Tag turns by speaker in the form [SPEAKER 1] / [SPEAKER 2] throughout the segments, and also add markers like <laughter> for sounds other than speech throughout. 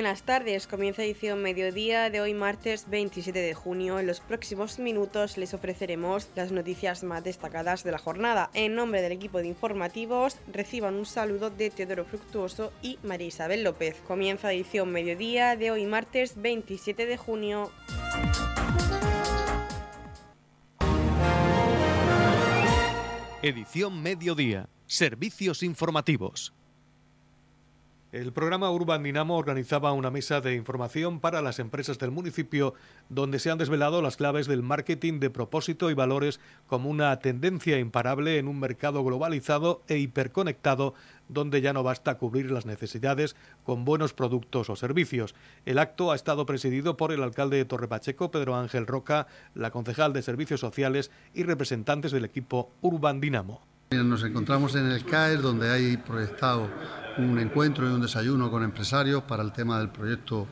[SPEAKER 1] Buenas tardes, comienza edición mediodía de hoy martes 27 de junio. En los próximos minutos les ofreceremos las noticias más destacadas de la jornada. En nombre del equipo de informativos, reciban un saludo de Teodoro Fructuoso y María Isabel López. Comienza edición mediodía de hoy martes 27 de junio.
[SPEAKER 2] Edición mediodía. Servicios informativos.
[SPEAKER 3] El programa Urban Dinamo organizaba una mesa de información para las empresas del municipio donde se han desvelado las claves del marketing de propósito y valores como una tendencia imparable en un mercado globalizado e hiperconectado donde ya no basta cubrir las necesidades con buenos productos o servicios. El acto ha estado presidido por el alcalde de Torrepacheco, Pedro Ángel Roca, la concejal de Servicios Sociales y representantes del equipo Urban Dinamo.
[SPEAKER 4] Nos encontramos en el CAES, donde hay proyectado un encuentro y un desayuno con empresarios para el tema del proyecto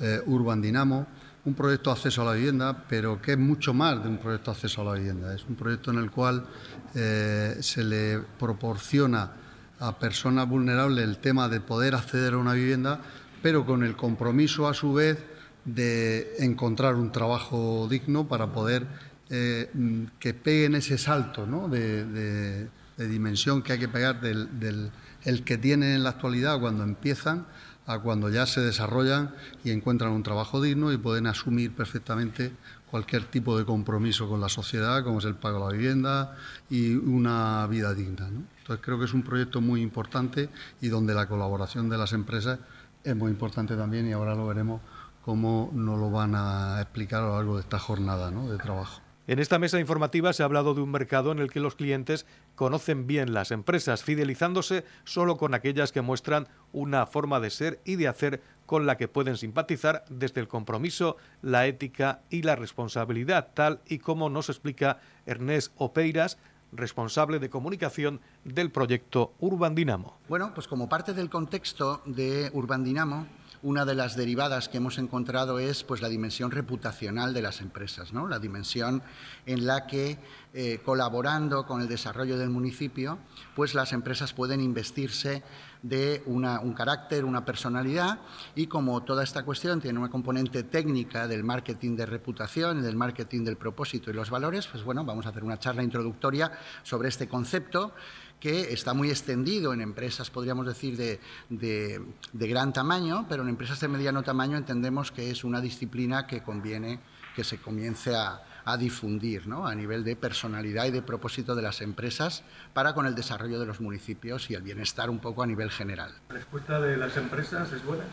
[SPEAKER 4] eh, Urban Dinamo, un proyecto de acceso a la vivienda, pero que es mucho más de un proyecto de acceso a la vivienda. Es un proyecto en el cual eh, se le proporciona a personas vulnerables el tema de poder acceder a una vivienda, pero con el compromiso a su vez de encontrar un trabajo digno para poder eh, que peguen ese salto de, dimensión que hay que pegar del, el que tienen en la actualidad cuando empiezan a cuando ya se desarrollan y encuentran un trabajo digno y pueden asumir perfectamente cualquier tipo de compromiso con la sociedad, como es el pago de la vivienda y una vida digna. Entonces creo que es un proyecto muy importante y donde la colaboración de las empresas es muy importante también y ahora lo veremos cómo nos lo van a explicar a lo largo de esta jornada de trabajo.
[SPEAKER 3] En esta mesa informativa se ha hablado de un mercado en el que los clientes conocen bien las empresas, fidelizándose solo con aquellas que muestran una forma de ser y de hacer con la que pueden simpatizar desde el compromiso, la ética y la responsabilidad, tal y como nos explica Ernest Opeiras, responsable de comunicación del proyecto Urban Dinamo.
[SPEAKER 5] Bueno, pues como parte del contexto de Urban Dinamo, una de las derivadas que hemos encontrado es pues, la dimensión reputacional de las empresas, ¿no? la dimensión en la que, eh, colaborando con el desarrollo del municipio, pues las empresas pueden investirse de un carácter, una personalidad y como toda esta cuestión tiene una componente técnica del marketing de reputación del marketing del propósito y los valores, pues bueno, vamos a hacer una charla introductoria sobre este concepto que está muy extendido en empresas, podríamos decir, de, de, gran tamaño, pero en empresas de mediano tamaño entendemos que es una disciplina que conviene que se comience a, a difundir ¿no? a nivel de personalidad y de propósito de las empresas para con el desarrollo de los municipios y el bienestar un poco a nivel general.
[SPEAKER 3] ¿La respuesta de las empresas es buena?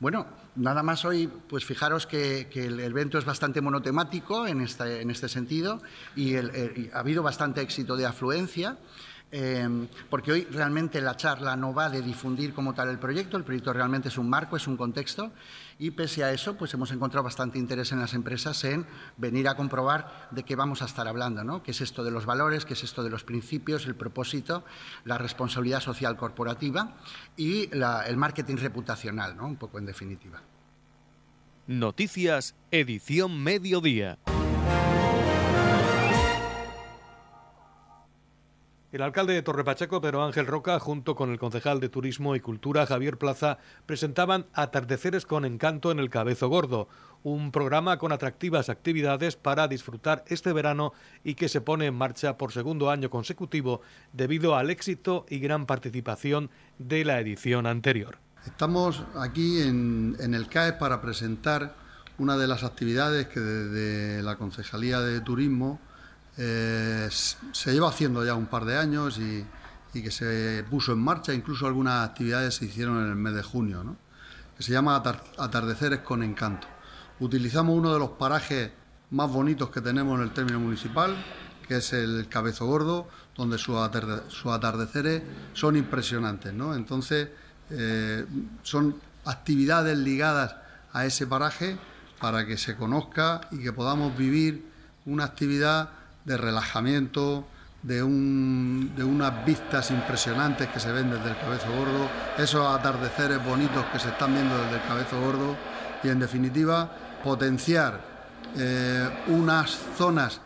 [SPEAKER 5] Bueno, nada más hoy, pues fijaros que, que el evento es bastante monotemático en este, en este sentido y, y ha habido bastante éxito de afluencia. Em, porque hoy realmente la charla no va de difundir como tal el proyecto, el proyecto realmente es un marco, es un contexto, y pese a eso, pues hemos encontrado bastante interés en las empresas en venir a comprobar de qué vamos a estar hablando, ¿no? ¿Qué es esto de los valores, qué es esto de los principios, el propósito, la responsabilidad social corporativa y el marketing reputacional, ¿no? Un poco en definitiva.
[SPEAKER 2] Noticias, edición mediodía.
[SPEAKER 3] El alcalde de Torrepacheco, Pedro Ángel Roca, junto con el concejal de Turismo y Cultura, Javier Plaza, presentaban Atardeceres con Encanto en el Cabezo Gordo, un programa con atractivas actividades para disfrutar este verano y que se pone en marcha por segundo año consecutivo debido al éxito y gran participación de la edición anterior.
[SPEAKER 4] Estamos aquí en, el CAE para presentar una de las actividades que desde la Concejalía de Turismo eh, se lleva haciendo ya un par de años y, que se puso en marcha, incluso algunas actividades se hicieron en el mes de junio, que se llama Atardeceres con Encanto. Utilizamos uno de los parajes más bonitos que tenemos en el término municipal, que es el Cabezo Gordo, donde sus, atardeceres son impresionantes. ¿no? Entonces, eh, son actividades ligadas a ese paraje para que se conozca y que podamos vivir una actividad de relajamiento, de, un, de unas vistas impresionantes que se ven desde el Cabezo Gordo, esos atardeceres bonitos que se están viendo desde el Cabezo Gordo y, en definitiva, potenciar eh, unas zonas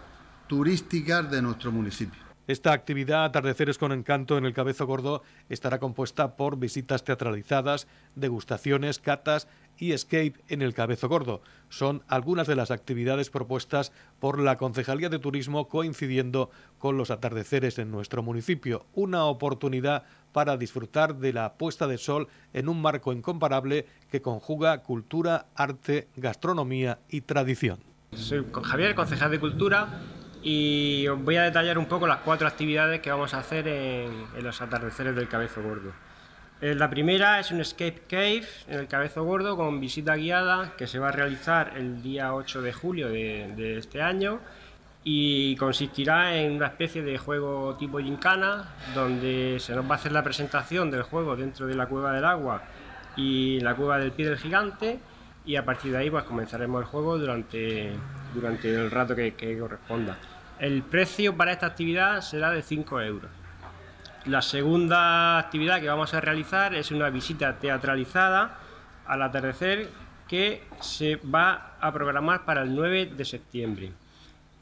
[SPEAKER 4] turísticas de nuestro municipio.
[SPEAKER 3] Esta actividad, Atardeceres con Encanto en el Cabezo Gordo, estará compuesta por visitas teatralizadas, degustaciones, catas y escape en el Cabezo Gordo. Son algunas de las actividades propuestas por la Concejalía de Turismo coincidiendo con los atardeceres en nuestro municipio. Una oportunidad para disfrutar de la puesta de sol en un marco incomparable que conjuga cultura, arte, gastronomía y tradición.
[SPEAKER 6] Soy Javier, concejal de Cultura, y os voy a detallar un poco las cuatro actividades que vamos a hacer en, los atardeceres del Cabezo Gordo. Eh, la primera es un escape cave en el Cabezo Gordo con visita guiada que se va a realizar el día 8 de julio de, este año y consistirá en una especie de juego tipo gincana donde se nos va a hacer la presentación del juego dentro de la cueva del agua y la cueva del pie del gigante y a partir de ahí pues comenzaremos el juego durante, durante el rato que, que corresponda. El precio para esta actividad será de 5 euros. La segunda actividad que vamos a realizar es una visita teatralizada al atardecer que se va a programar para el 9 de septiembre.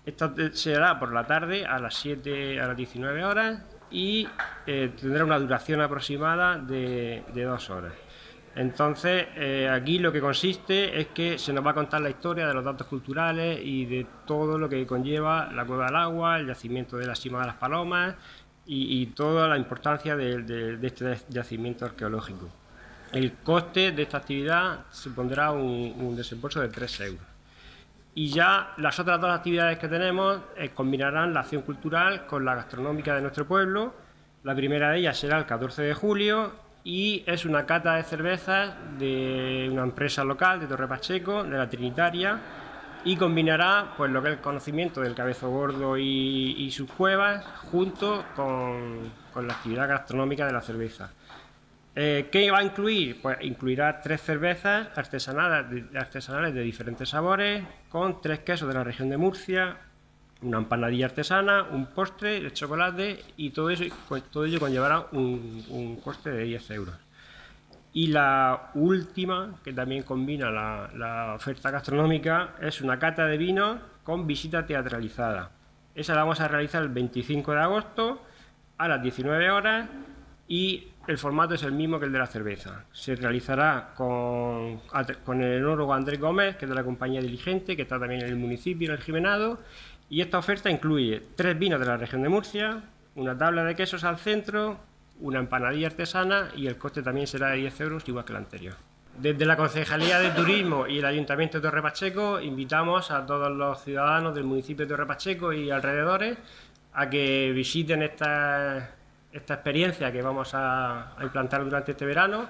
[SPEAKER 6] Esta será por la tarde a las 7 a las 19 horas y eh, tendrá una duración aproximada de, dos horas. Entonces, eh, aquí lo que consiste es que se nos va a contar la historia de los datos culturales y de todo lo que conlleva la cueva del agua, el yacimiento de la cima de las palomas, y, toda la importancia de, este yacimiento arqueológico. El coste de esta actividad supondrá un, un desembolso de 3 euros. Y ya las otras dos actividades que tenemos eh, combinarán la acción cultural con la gastronómica de nuestro pueblo. La primera de ellas será el 14 de julio y es una cata de cervezas de una empresa local de Torre Pacheco, de la Trinitaria, y combinará pues lo que es el conocimiento del cabezo gordo y, sus cuevas junto con, la actividad gastronómica de la cerveza. Eh, ¿Qué va a incluir? Pues incluirá tres cervezas artesanales, artesanales de diferentes sabores, con tres quesos de la región de Murcia, una empanadilla artesana, un postre de chocolate y todo, eso, pues, todo ello conllevará un, un coste de 10 euros. Y la última, que también combina la, oferta gastronómica, es una cata de vino con visita teatralizada. Esa la vamos a realizar el 25 de agosto a las 19 horas y el formato es el mismo que el de la cerveza. Se realizará con, con el enólogo Andrés Gómez, que es de la compañía Diligente, que está también en el municipio, en el Jimenado, y esta oferta incluye tres vinos de la región de Murcia, una tabla de quesos al centro, una empanadilla artesana y el coste también será de 10 euros, igual que el anterior. Desde la Concejalía de Turismo y el Ayuntamiento de Torre Pacheco invitamos a todos los ciudadanos del municipio de Torre Pacheco y alrededores a que visiten esta, esta experiencia que vamos a, implantar durante este verano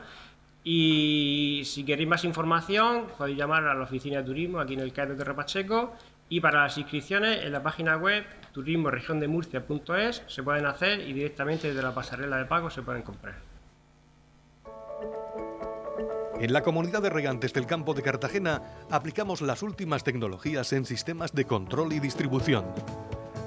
[SPEAKER 6] y si queréis más información podéis llamar a la oficina de turismo aquí en el CAE de Torre Pacheco y para las inscripciones en la página web turismoregiondemurcia.es se pueden hacer y directamente desde la pasarela de pago se pueden comprar.
[SPEAKER 3] En la comunidad de regantes del campo de Cartagena aplicamos las últimas tecnologías en sistemas de control y distribución,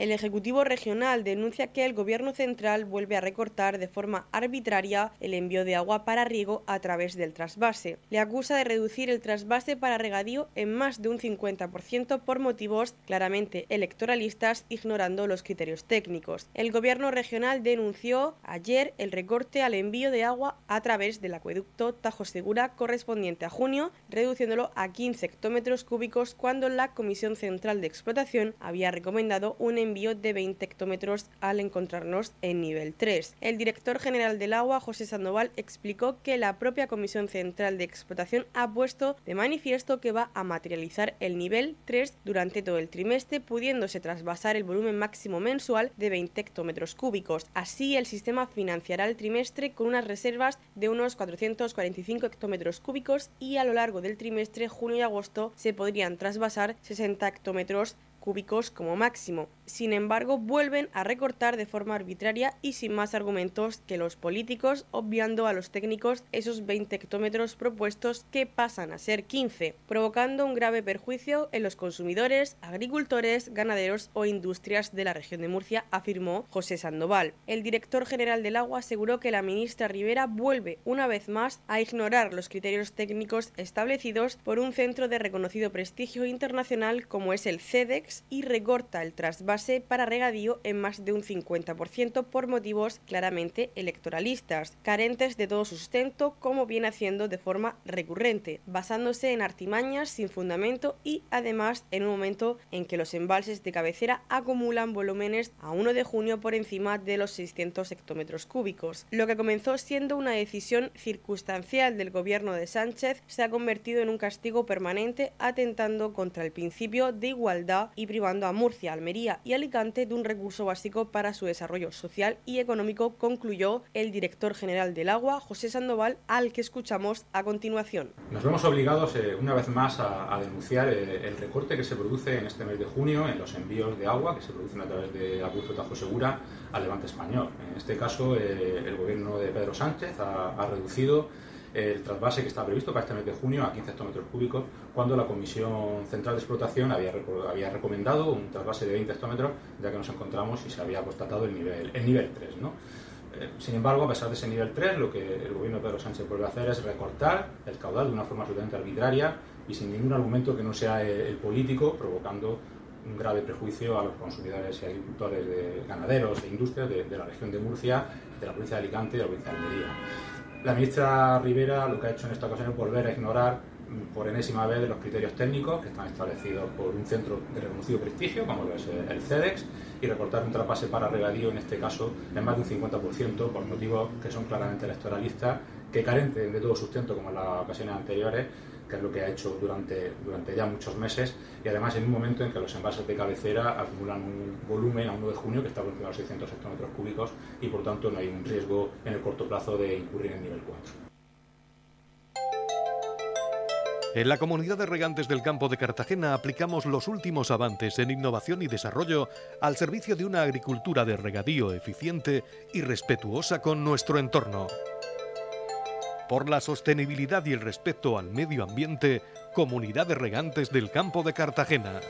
[SPEAKER 1] El Ejecutivo Regional denuncia que el Gobierno Central vuelve a recortar de forma arbitraria el envío de agua para riego a través del trasvase. Le acusa de reducir el trasvase para regadío en más de un 50% por motivos claramente electoralistas, ignorando los criterios técnicos. El Gobierno Regional denunció ayer el recorte al envío de agua a través del acueducto Tajo Segura correspondiente a junio, reduciéndolo a 15 hectómetros cúbicos cuando la Comisión Central de Explotación había recomendado un envío envío de 20 hectómetros al encontrarnos en nivel 3. El director general del agua, José Sandoval, explicó que la propia Comisión Central de Explotación ha puesto de manifiesto que va a materializar el nivel 3 durante todo el trimestre, pudiéndose trasvasar el volumen máximo mensual de 20 hectómetros cúbicos. Así, el sistema financiará el trimestre con unas reservas de unos 445 hectómetros cúbicos y a lo largo del trimestre junio y agosto se podrían trasvasar 60 hectómetros cúbicos como máximo. Sin embargo, vuelven a recortar de forma arbitraria y sin más argumentos que los políticos, obviando a los técnicos esos 20 hectómetros propuestos que pasan a ser 15, provocando un grave perjuicio en los consumidores, agricultores, ganaderos o industrias de la región de Murcia, afirmó José Sandoval. El director general del agua aseguró que la ministra Rivera vuelve una vez más a ignorar los criterios técnicos establecidos por un centro de reconocido prestigio internacional como es el CEDEX y recorta el trasvase para regadío en más de un 50% por motivos claramente electoralistas, carentes de todo sustento como viene haciendo de forma recurrente, basándose en artimañas sin fundamento y además en un momento en que los embalses de cabecera acumulan volúmenes a 1 de junio por encima de los 600 hectómetros cúbicos. Lo que comenzó siendo una decisión circunstancial del gobierno de Sánchez se ha convertido en un castigo permanente atentando contra el principio de igualdad y privando a Murcia, Almería y Alicante de un recurso básico para su desarrollo social y económico, concluyó el director general del agua, José Sandoval, al que escuchamos a continuación.
[SPEAKER 7] Nos vemos obligados eh, una vez más a, denunciar eh, el, recorte que se produce en este mes de junio en los envíos de agua que se producen a través de Acuífero Tajo Segura al Levante Español. En este caso, eh, el gobierno de Pedro Sánchez ha reducido el trasvase que está previsto para este mes de junio a 15 hectómetros cúbicos, cuando la Comisión Central de Explotación había, había recomendado un trasvase de 20 hectómetros, ya que nos encontramos y se había constatado el nivel, el nivel 3. ¿no? Eh, sin embargo, a pesar de ese nivel 3, lo que el gobierno de Pedro Sánchez vuelve a hacer es recortar el caudal de una forma absolutamente arbitraria y sin ningún argumento que no sea el, político, provocando un grave prejuicio a los consumidores y agricultores de ganaderos, de industrias de, de la región de Murcia, de la provincia de Alicante y de la provincia de Almería. La ministra Rivera lo que ha hecho en esta ocasión es volver a ignorar mm, por enésima vez los criterios técnicos que están establecidos por un centro de reconocido prestigio, como es el CEDEX, y recortar un trapase para regadío, en este caso, en más de un 50%, por motivos que son claramente electoralistas, que carenten de todo sustento, como en las ocasiones anteriores, que es lo que ha hecho durante, durante ya muchos meses, y además en un momento en que los envases de cabecera acumulan un volumen a 1 de junio que está por encima de los 600 hectómetros cúbicos y por tanto no hay un riesgo en el corto plazo de incurrir en nivel 4.
[SPEAKER 3] En la comunidad de regantes del campo de Cartagena aplicamos los últimos avances en innovación y desarrollo al servicio de una agricultura de regadío eficiente y respetuosa con nuestro entorno por la sostenibilidad y el respeto al medio ambiente, Comunidad de Regantes del Campo de Cartagena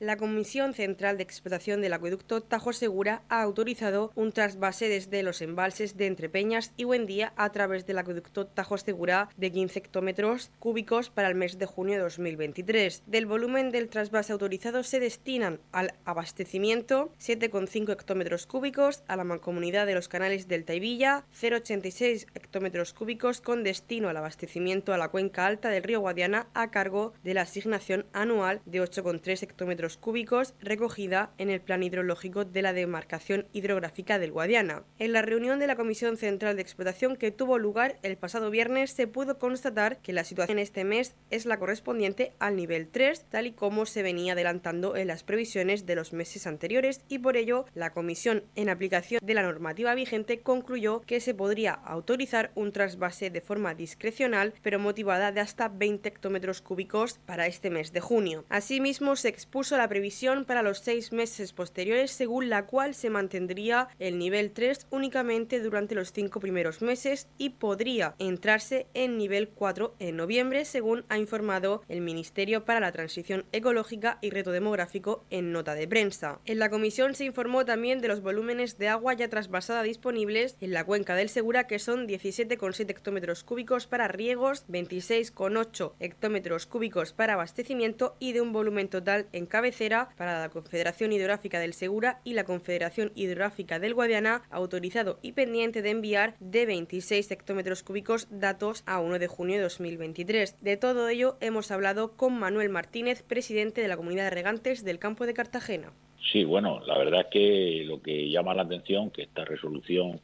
[SPEAKER 1] la Comisión Central de Explotación del Acueducto Tajo Segura ha autorizado un trasvase desde los embalses de Entrepeñas y Buendía a través del acueducto Tajo Segura de 15 hectómetros cúbicos para el mes de junio de 2023. Del volumen del trasvase autorizado se destinan al abastecimiento 7,5 hectómetros cúbicos, a la mancomunidad de los canales del Taivilla 0,86 hectómetros cúbicos con destino al abastecimiento a la cuenca alta del río Guadiana a cargo de la asignación anual de 8,3 hectómetros cúbicos recogida en el plan hidrológico de la demarcación hidrográfica del Guadiana. En la reunión de la Comisión Central de Explotación que tuvo lugar el pasado viernes se pudo constatar que la situación este mes es la correspondiente al nivel 3, tal y como se venía adelantando en las previsiones de los meses anteriores y por ello la Comisión, en aplicación de la normativa vigente, concluyó que se podría autorizar un trasvase de forma discrecional pero motivada de hasta 20 hectómetros cúbicos para este mes de junio. Asimismo, se expuso la previsión para los seis meses posteriores, según la cual se mantendría el nivel 3 únicamente durante los cinco primeros meses y podría entrarse en nivel 4 en noviembre, según ha informado el Ministerio para la Transición Ecológica y Reto Demográfico en nota de prensa. En la comisión se informó también de los volúmenes de agua ya trasvasada disponibles en la cuenca del Segura, que son 17,7 hectómetros cúbicos para riegos, 26,8 hectómetros cúbicos para abastecimiento y de un volumen total en cabeza para la Confederación Hidrográfica del Segura y la Confederación Hidrográfica del Guadiana, autorizado y pendiente de enviar de 26 hectómetros cúbicos datos a 1 de junio de 2023. De todo ello hemos hablado con Manuel Martínez, presidente de la Comunidad de Regantes del Campo de Cartagena.
[SPEAKER 8] Sí, bueno, la verdad es que lo que llama la atención que esta resolución,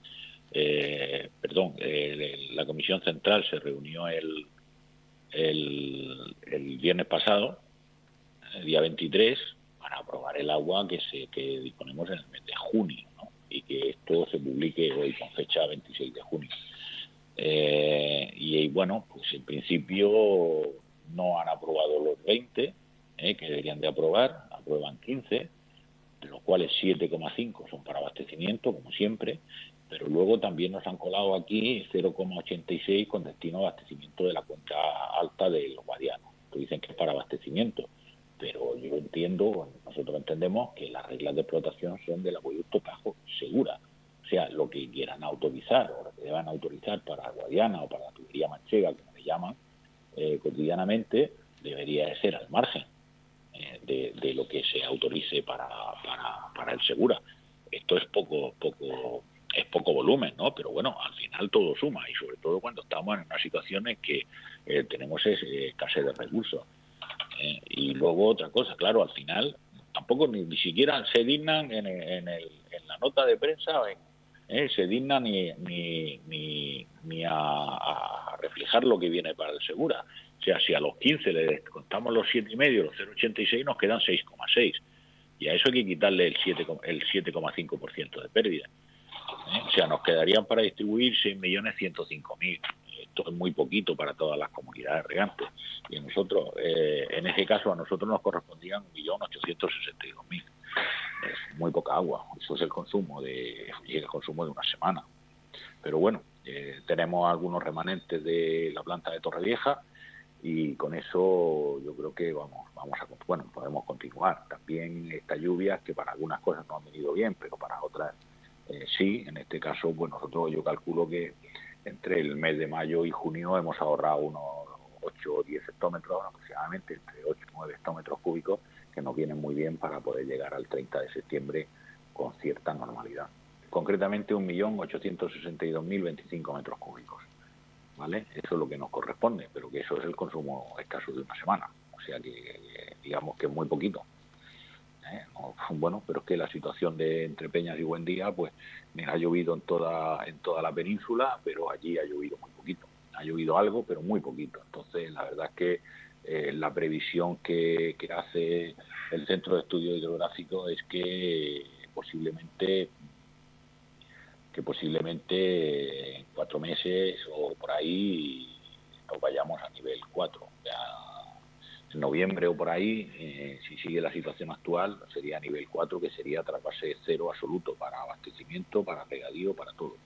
[SPEAKER 8] eh, perdón, eh, la Comisión Central se reunió el, el viernes pasado día 23 para aprobar el agua que se que disponemos en el mes de junio y que esto se publique hoy con fecha 26 de junio. Eh, y, bueno, pues en principio no han aprobado los 20 eh, que deberían de aprobar, aprueban 15, de los cuales 7,5 son para abastecimiento, como siempre, pero luego también nos han colado aquí 0,86 con destino a abastecimiento de la cuenca alta del Guadiano. Que dicen que es para abastecimiento, pero yo entiendo, nosotros entendemos que las reglas de explotación son del acueducto Tajo Segura. O sea, lo que quieran autorizar o lo que deban autorizar para Guadiana o para la tubería manchega, como le llaman eh, cotidianamente, debería de ser al margen eh, de, lo que se autorice para, para, para el Segura. Esto es poco, poco es poco volumen, ¿no? Pero bueno, al final todo suma y sobre todo cuando estamos en una situación en que eh, tenemos ese escasez de recursos. Eh, y luego otra cosa, claro, al final tampoco ni, siquiera se dignan en, en, el, en, la nota de prensa, eh, se dignan ni, ni, ni, ni a, reflejar lo que viene para el Segura. O sea, si a los 15 le contamos los 7,5, los 0,86, nos quedan 6,6. Y a eso hay que quitarle el 7,5% el 7,5% de pérdida. ¿eh? O sea, nos quedarían para distribuir 6.105.000. Esto es muy poquito para todas las comunidades regantes. Y nosotros, eh, en ese caso, a nosotros nos correspondían 1.862.000. Es muy poca agua. Eso es el consumo de, el consumo de una semana. Pero bueno, eh, tenemos algunos remanentes de la planta de Torrevieja y con eso yo creo que vamos vamos a bueno podemos continuar también estas lluvias que para algunas cosas no han venido bien pero para otras eh, sí, en este caso, pues nosotros yo calculo que entre el mes de mayo y junio hemos ahorrado unos 8 o 10 hectómetros aproximadamente, entre 8 y 9 hectómetros cúbicos, que nos vienen muy bien para poder llegar al 30 de septiembre con cierta normalidad. Concretamente 1.862.025 metros cúbicos. ¿Vale? Eso es lo que nos corresponde, pero que eso es el consumo escaso de una semana. O sea que digamos que es muy poquito. ¿eh? bueno, pero es que la situación de entre Peñas y Buendía, pues ha llovido en toda, en toda la península, pero allí ha llovido muy poquito. Ha llovido algo, pero muy poquito. Entonces, la verdad es que eh, la previsión que, hace el Centro de Estudio Hidrográfico es que posiblemente que posiblemente en cuatro meses o por ahí nos vayamos a nivel 4. Ya en noviembre o por ahí, eh, si sigue la situación actual, sería nivel 4, que sería trasvase cero absoluto para abastecimiento, para regadío, para todo.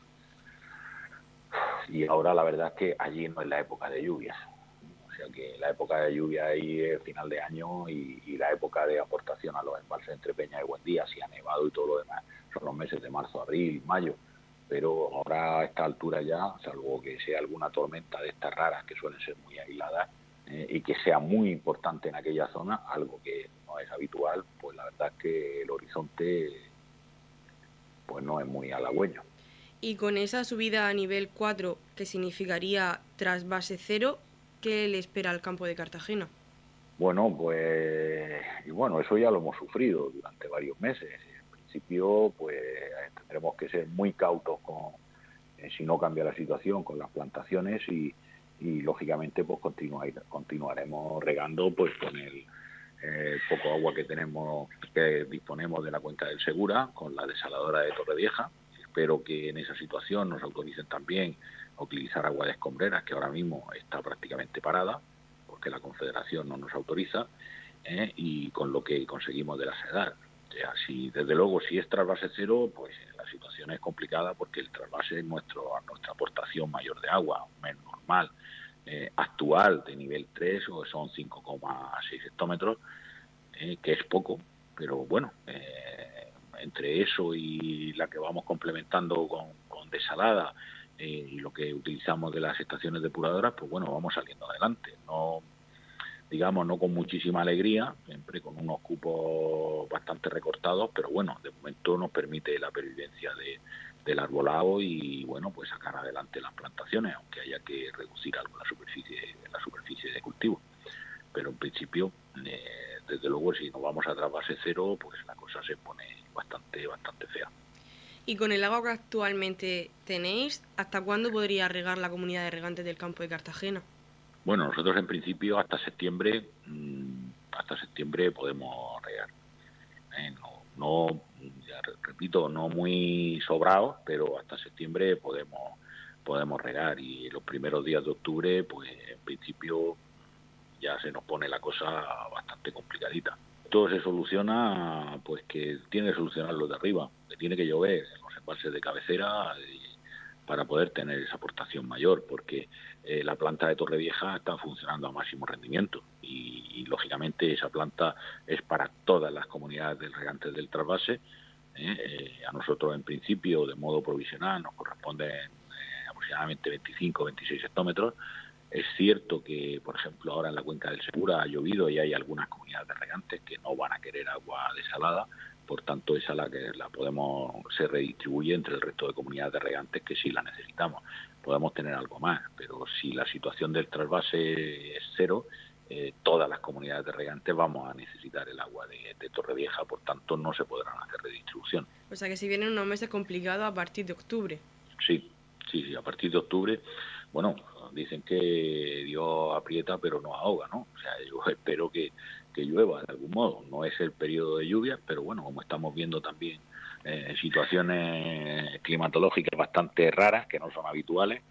[SPEAKER 8] Y ahora la verdad es que allí no es la época de lluvias. O sea que la época de lluvia ahí es final de año y, la época de aportación a los embalses entre Peña y Buendía, si ha nevado y todo lo demás, son los meses de marzo, abril, mayo. Pero ahora a esta altura ya, salvo que sea alguna tormenta de estas raras que suelen ser muy aisladas, eh, y que sea muy importante en aquella zona, algo que no es habitual, pues la verdad es que el horizonte pues no es muy halagüeño.
[SPEAKER 1] Y con esa subida a nivel 4, que significaría tras base cero, ¿qué le espera al campo de Cartagena?
[SPEAKER 8] Bueno, pues y bueno, eso ya lo hemos sufrido durante varios meses. En principio, pues tendremos que ser muy cautos con eh, si no cambia la situación con las plantaciones y, y lógicamente pues continuar, continuaremos regando pues con el eh, poco agua que tenemos que disponemos de la cuenca del Segura con la desaladora de Torrevieja espero que en esa situación nos autoricen también a utilizar agua de escombreras que ahora mismo está prácticamente parada porque la Confederación no nos autoriza ¿eh? y con lo que conseguimos de la sedar si, desde luego, si es trasvase cero, pues la situación es complicada porque el trasvase es nuestro, nuestra aportación mayor de agua, menos normal. Eh, actual de nivel 3 o son 5,6 hectómetros, eh, que es poco, pero bueno, eh, entre eso y la que vamos complementando con, desalada y lo que utilizamos de las estaciones depuradoras, pues bueno, vamos saliendo adelante. No digamos, no con muchísima alegría, siempre con unos cupos bastante recortados, pero bueno, de momento nos permite la pervivencia de, del arbolado y bueno pues sacar adelante las plantaciones aunque haya que reducir algo la superficie la superficie de cultivo. Pero en principio eh, desde luego si nos vamos a base cero pues la cosa se pone bastante bastante fea.
[SPEAKER 1] Y con el agua que actualmente tenéis hasta cuándo podría regar la comunidad de regantes del campo de Cartagena
[SPEAKER 8] bueno nosotros en principio hasta septiembre mm, hasta septiembre podemos regar eh, no ya repito, no muy sobrados, pero hasta septiembre podemos podemos regar y los primeros días de octubre, pues en principio ya se nos pone la cosa bastante complicadita. esto se soluciona, pues que tiene que solucionarlo de arriba, que tiene que llover en los embalses de cabecera para poder tener esa aportación mayor, porque eh, la planta de Torrevieja está funcionando a máximo rendimiento y, lógicamente esa planta es para todas las comunidades del regantes del trasvase. ¿eh? Eh, a nosotros en principio de modo provisional nos corresponden aproximadamente 25 26 hectómetros. Es cierto que, por ejemplo, ahora en la cuenca del Segura ha llovido y hay algunas comunidades de regantes que no van a querer agua desalada, por tanto esa la que la podemos se redistribuye entre el resto de comunidades de regantes que sí la necesitamos podemos tener algo más, pero si la situación del trasvase es cero, eh, todas las comunidades de regantes vamos a necesitar el agua de, de Torrevieja, por tanto no se podrán hacer redistribución.
[SPEAKER 1] O sea que si vienen unos meses complicados a partir de octubre.
[SPEAKER 8] Sí, sí, sí, a partir de octubre, bueno, dicen que Dios aprieta pero no ahoga, ¿no? O sea, yo <laughs> espero que, que llueva de algún modo, no es el periodo de lluvia, pero bueno, como estamos viendo también eh, situaciones climatológicas bastante raras, que no son habituales,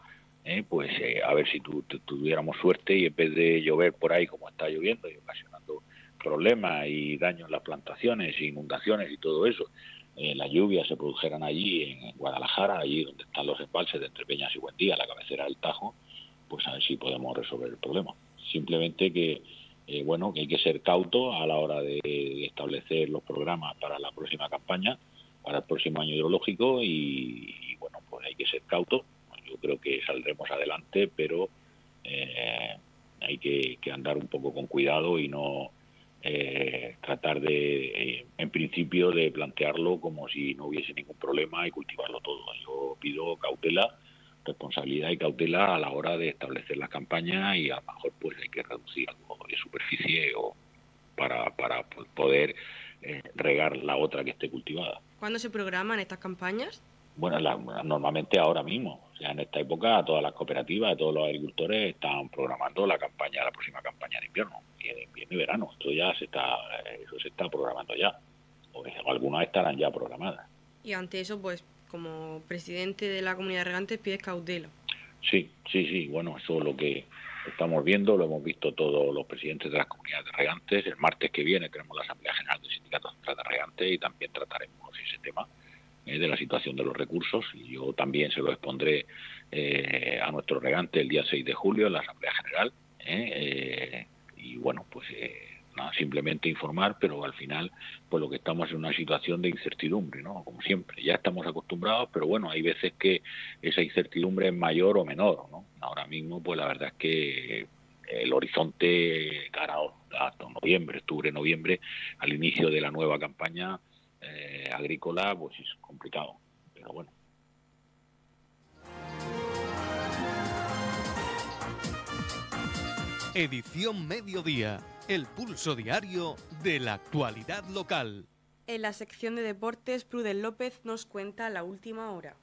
[SPEAKER 8] eh, pues eh, a ver si tuviéramos suerte y en vez de llover por ahí como está lloviendo y ocasionando problemas y daños en las plantaciones, inundaciones y todo eso, eh, las lluvias se produjeran allí en, Guadalajara, allí donde están los embalses de Entre Peñas y Buendía, la cabecera del Tajo, pues a ver si podemos resolver el problema. Simplemente que, bueno, que hay que ser cauto a la hora de establecer los programas para la próxima campaña para el próximo año hidrológico y, bueno, pues hay que ser cauto. Yo creo que saldremos adelante, pero eh, hay que, andar un poco con cuidado y no eh, tratar de, eh, en principio, de plantearlo como si no hubiese ningún problema y cultivarlo todo. Yo pido cautela, responsabilidad y cautela a la hora de establecer las campañas y a lo mejor pues hay que reducir algo de superficie o para, para poder regar la otra que esté cultivada.
[SPEAKER 1] ¿Cuándo se programan estas campañas?
[SPEAKER 8] Bueno, normalmente ahora mismo. O sea, en esta época todas las cooperativas, todos los agricultores están programando la campaña, la próxima campaña de invierno, y de invierno y verano. Esto ya se está, eso se está programando ya. O, algunas estarán ya programadas.
[SPEAKER 1] Y ante eso, pues, como presidente de la comunidad de regantes, pides cautela.
[SPEAKER 8] Sí, sí, sí. Bueno, eso es lo que estamos viendo, lo hemos visto todos los presidentes de las comunidades de regantes. El martes que viene tenemos la Asamblea General del Sindicato Central de Regantes y también trataremos ese tema eh, de la situación de los recursos. Y yo también se lo expondré eh, a nuestro regante el día 6 de julio en la Asamblea General. Eh, y bueno, pues simplemente informar, pero al final, pues lo que estamos en una situación de incertidumbre, ¿no? Como siempre, ya estamos acostumbrados, pero bueno, hay veces que esa incertidumbre es mayor o menor, ¿no? Ahora mismo, pues la verdad es que el horizonte cara hasta noviembre, octubre, noviembre, al inicio de la nueva campaña eh, agrícola, pues es complicado, pero bueno.
[SPEAKER 2] Edición Mediodía el pulso diario de la actualidad local.
[SPEAKER 1] En la sección de deportes, Prudel López nos cuenta la última hora.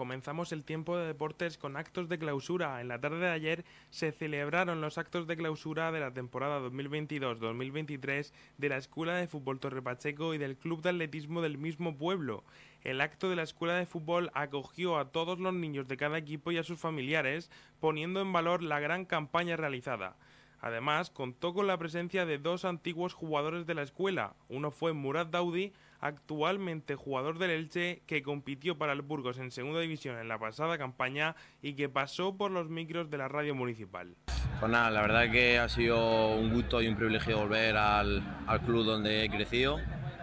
[SPEAKER 9] Comenzamos el tiempo de deportes con actos de clausura. En la tarde de ayer se celebraron los actos de clausura de la temporada 2022-2023 de la Escuela de Fútbol Torre Pacheco y del Club de Atletismo del mismo pueblo. El acto de la Escuela de Fútbol acogió a todos los niños de cada equipo y a sus familiares, poniendo en valor la gran campaña realizada. Además, contó con la presencia de dos antiguos jugadores de la escuela. Uno fue Murad Daudi, actualmente jugador del Elche, que compitió para el Burgos en segunda división en la pasada campaña y que pasó por los micros de la radio municipal.
[SPEAKER 10] Pues nada, la verdad que ha sido un gusto y un privilegio volver al, al club donde he crecido.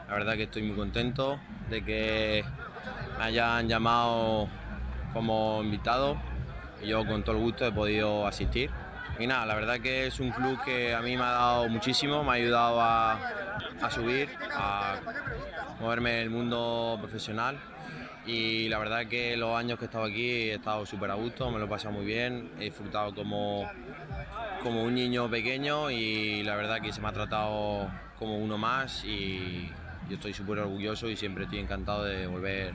[SPEAKER 10] La verdad que estoy muy contento de que me hayan llamado como invitado y yo con todo el gusto he podido asistir y nada, la verdad que es un club que a mí me ha dado muchísimo, me ha ayudado a, subir, a moverme en el mundo profesional y la verdad que los años que he estado aquí he estado súper a gusto, me lo he pasado muy bien, he disfrutado como, como un niño pequeño y la verdad que se me ha tratado como uno más y yo estoy súper orgulloso y siempre estoy encantado de volver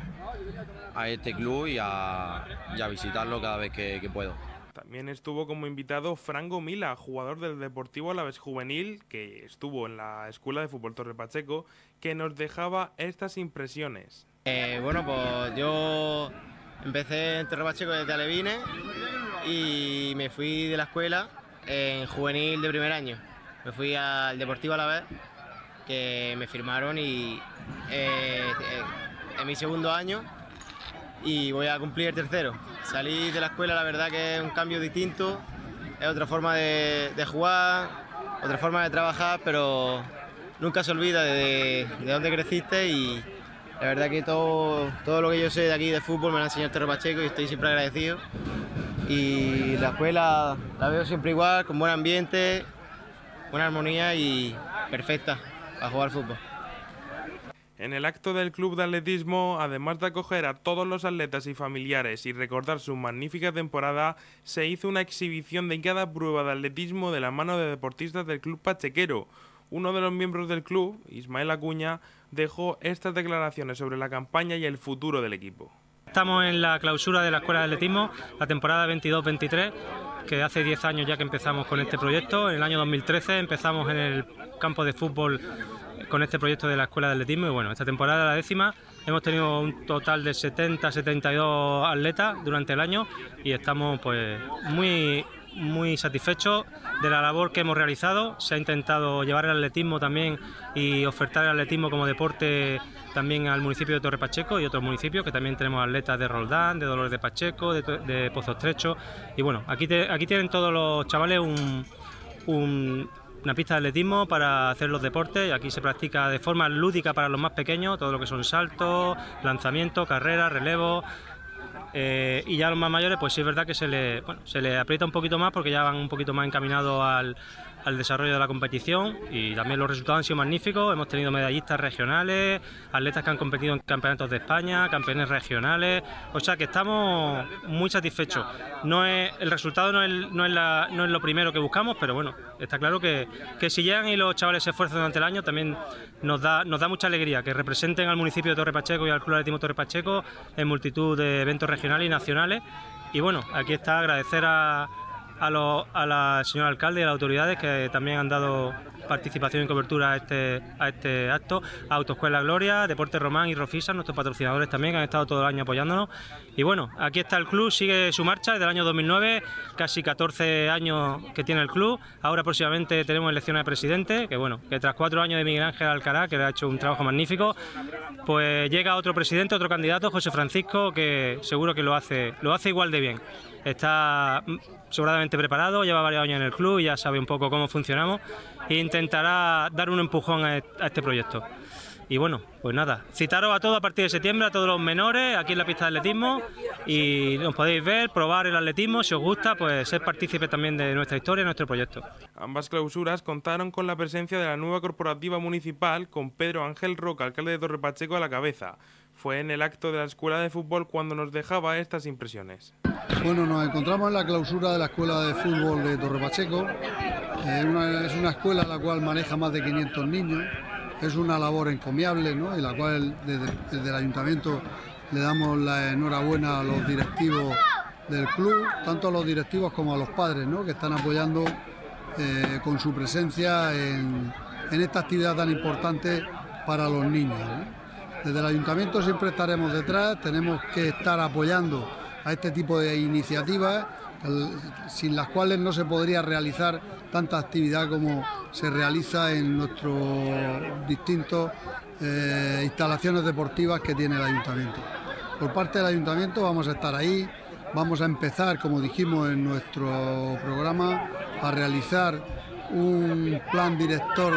[SPEAKER 10] a este club y a, visitarlo cada vez que puedo.
[SPEAKER 9] También estuvo como invitado Franco Mila, jugador del Deportivo Alavés Juvenil, que estuvo en la Escuela de Fútbol Torre Pacheco, que nos dejaba estas impresiones.
[SPEAKER 11] Eh, bueno, pues yo empecé en Torre Pacheco desde Alevines y me fui de la escuela en juvenil de primer año. Me fui al Deportivo Alavés que me firmaron y eh, eh, en mi segundo año y voy a cumplir el tercero. Salí de la escuela, la verdad que es un cambio distinto, es otra forma de, jugar, otra forma de trabajar, pero nunca se olvida de, dónde creciste y la verdad que todo, todo lo que yo sé de aquí de fútbol me lo ha enseñado Terro Pacheco y estoy siempre agradecido. Y la escuela la veo siempre igual, con buen ambiente, buena armonía y perfecta para jugar fútbol.
[SPEAKER 9] En el acto del Club de Atletismo, además de acoger a todos los atletas y familiares y recordar su magnífica temporada, se hizo una exhibición de cada prueba de atletismo de la mano de deportistas del Club Pachequero. Uno de los miembros del club, Ismael Acuña, dejó estas declaraciones sobre la campaña y el futuro del equipo.
[SPEAKER 12] Estamos en la clausura de la Escuela de Atletismo, la temporada 22-23, que hace 10 años ya que empezamos con este proyecto. En el año 2013 empezamos en el campo de fútbol con este proyecto de la Escuela de Atletismo y bueno, esta temporada, la décima, hemos tenido un total de 70, 72 atletas durante el año y estamos pues muy muy satisfechos de la labor que hemos realizado. Se ha intentado llevar el atletismo también y ofertar el atletismo como deporte también al municipio de Torre Pacheco y otros municipios que también tenemos atletas de Roldán, de Dolores de Pacheco, de, Pozo Estrecho. Y bueno, aquí, aquí tienen todos los chavales un una pista de atletismo para hacer los deportes. Aquí se practica de forma lúdica para los más pequeños, todo lo que son saltos, lanzamientos, carreras, relevos. Eh, y ya los más mayores, pues sí es verdad que se le, se le aprieta un poquito más porque ya van un poquito más encaminados al, al desarrollo de la competición y también los resultados han sido magníficos. Hemos tenido medallistas regionales, atletas que han competido en campeonatos de España, campeones regionales, o sea que estamos muy satisfechos. No es, el resultado no es, no, es no es lo primero que buscamos, pero bueno, está claro que, que si llegan y los chavales se esfuerzan durante el año también nos da, nos da mucha alegría que representen al municipio de Torre Pacheco y al Club Atletismo Torre Pacheco en multitud de eventos regionales y nacionales. Y bueno, aquí está agradecer a, a, a la señora alcalde y a las autoridades que también han dado participación y cobertura a este, a este acto, Autoescuela Gloria, Deporte Román y Rofisa, nuestros patrocinadores también, que han estado todo el año apoyándonos. Y bueno, aquí está el club, sigue su marcha desde el año 2009, casi 14 años que tiene el club. Ahora próximamente tenemos elecciones de presidente, que bueno, que tras cuatro años de Miguel Ángel Alcará, que ha hecho un trabajo magnífico, pues llega otro presidente, otro candidato, José Francisco, que seguro que lo hace, lo hace igual de bien está sobradamente preparado, lleva varios años en el club, ya sabe un poco cómo funcionamos e intentará dar un empujón a este proyecto. Y bueno, pues nada, citaros a todos a partir de septiembre, a todos los menores, aquí en la pista de atletismo, y nos podéis ver, probar el atletismo, si os gusta, pues ser partícipe también de nuestra historia nuestro proyecto.
[SPEAKER 9] Ambas clausuras contaron con la presencia de la nueva corporativa municipal, con Pedro Ángel Roca, alcalde de Torre Pacheco, a la cabeza. Fue en el acto de la escuela de fútbol cuando nos dejaba estas impresiones.
[SPEAKER 4] Bueno, nos encontramos en la clausura de la escuela de fútbol de Torre Pacheco. Eh, es una escuela la cual maneja más de 500 niños. Es una labor encomiable, ¿no? En la cual desde, el ayuntamiento le damos la enhorabuena a los directivos del club, tanto a los directivos como a los padres, ¿no? Que están apoyando eh, con su presencia en, esta actividad tan importante para los niños. Desde el ayuntamiento siempre estaremos detrás, tenemos que estar apoyando a este tipo de iniciativas sin las cuales no se podría realizar tanta actividad como se realiza en nuestras distintas eh, instalaciones deportivas que tiene el ayuntamiento. Por parte del ayuntamiento vamos a estar ahí, vamos a empezar, como dijimos en nuestro programa, a realizar un plan director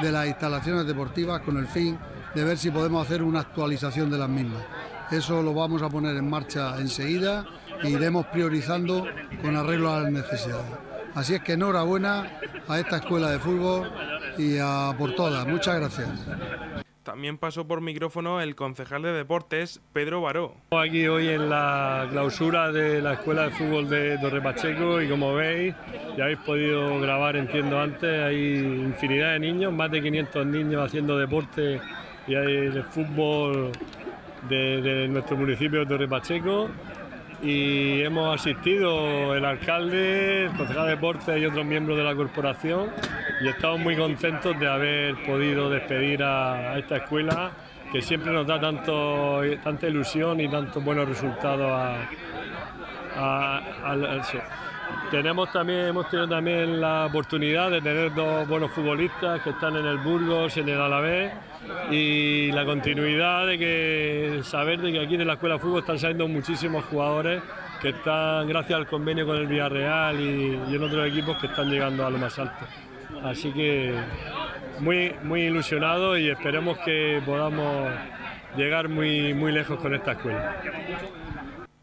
[SPEAKER 4] de las instalaciones deportivas con el fin de ver si podemos hacer una actualización de las mismas. Eso lo vamos a poner en marcha enseguida e iremos priorizando con arreglo a las necesidades. Así es que enhorabuena a esta escuela de fútbol y a por todas. Muchas gracias.
[SPEAKER 9] También pasó por micrófono el concejal de deportes, Pedro Baró.
[SPEAKER 13] Aquí hoy en la clausura de la Escuela de Fútbol de Torre Pacheco y como veis, ya habéis podido grabar, entiendo antes, hay infinidad de niños, más de 500 niños haciendo deporte y hay de fútbol de, nuestro municipio de Torre Pacheco. Y hemos asistido el alcalde, el concejal de deportes y otros miembros de la corporación y estamos muy contentos de haber podido despedir a, esta escuela que siempre nos da tanto, tanta ilusión y tantos buenos resultados a, tenemos también, hemos tenido también la oportunidad de tener dos buenos futbolistas que están en el Burgos, en el Alavés, y la continuidad de que saber de que aquí de la Escuela de Fútbol están saliendo muchísimos jugadores que están, gracias al convenio con el Villarreal y, y en otros equipos que están llegando a lo más alto. Así que muy, muy ilusionado y esperemos que podamos llegar muy, muy lejos con esta escuela.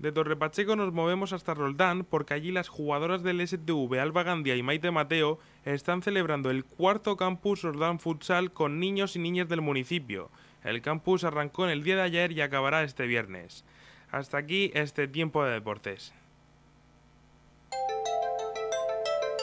[SPEAKER 9] De Torre Pacheco nos movemos hasta Roldán porque allí las jugadoras del STV Alba Gandia y Maite Mateo están celebrando el cuarto campus Roldán Futsal con niños y niñas del municipio. El campus arrancó en el día de ayer y acabará este viernes. Hasta aquí este tiempo de deportes.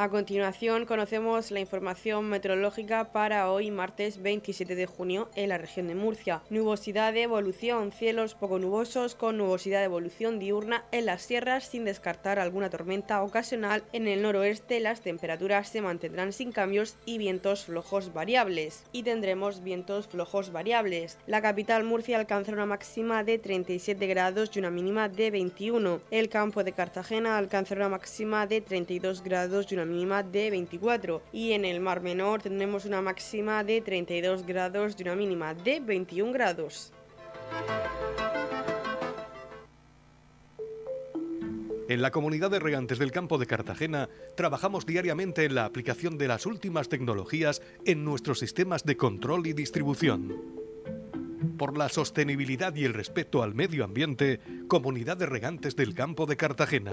[SPEAKER 1] A continuación conocemos la información meteorológica para hoy martes 27 de junio en la región de Murcia. Nubosidad de evolución, cielos poco nubosos con nubosidad de evolución diurna en las sierras sin descartar alguna tormenta ocasional. En el noroeste las temperaturas se mantendrán sin cambios y vientos flojos variables. Y tendremos vientos flojos variables. La capital Murcia alcanzará una máxima de 37 grados y una mínima de 21. El campo de Cartagena alcanzará una máxima de 32 grados y una mínima de 24 y en el Mar Menor tendremos una máxima de 32 grados y una mínima de 21 grados.
[SPEAKER 3] En la comunidad de regantes del campo de Cartagena trabajamos diariamente en la aplicación de las últimas tecnologías en nuestros sistemas de control y distribución. Por la sostenibilidad y el respeto al medio ambiente, Comunidad de Regantes del Campo de Cartagena.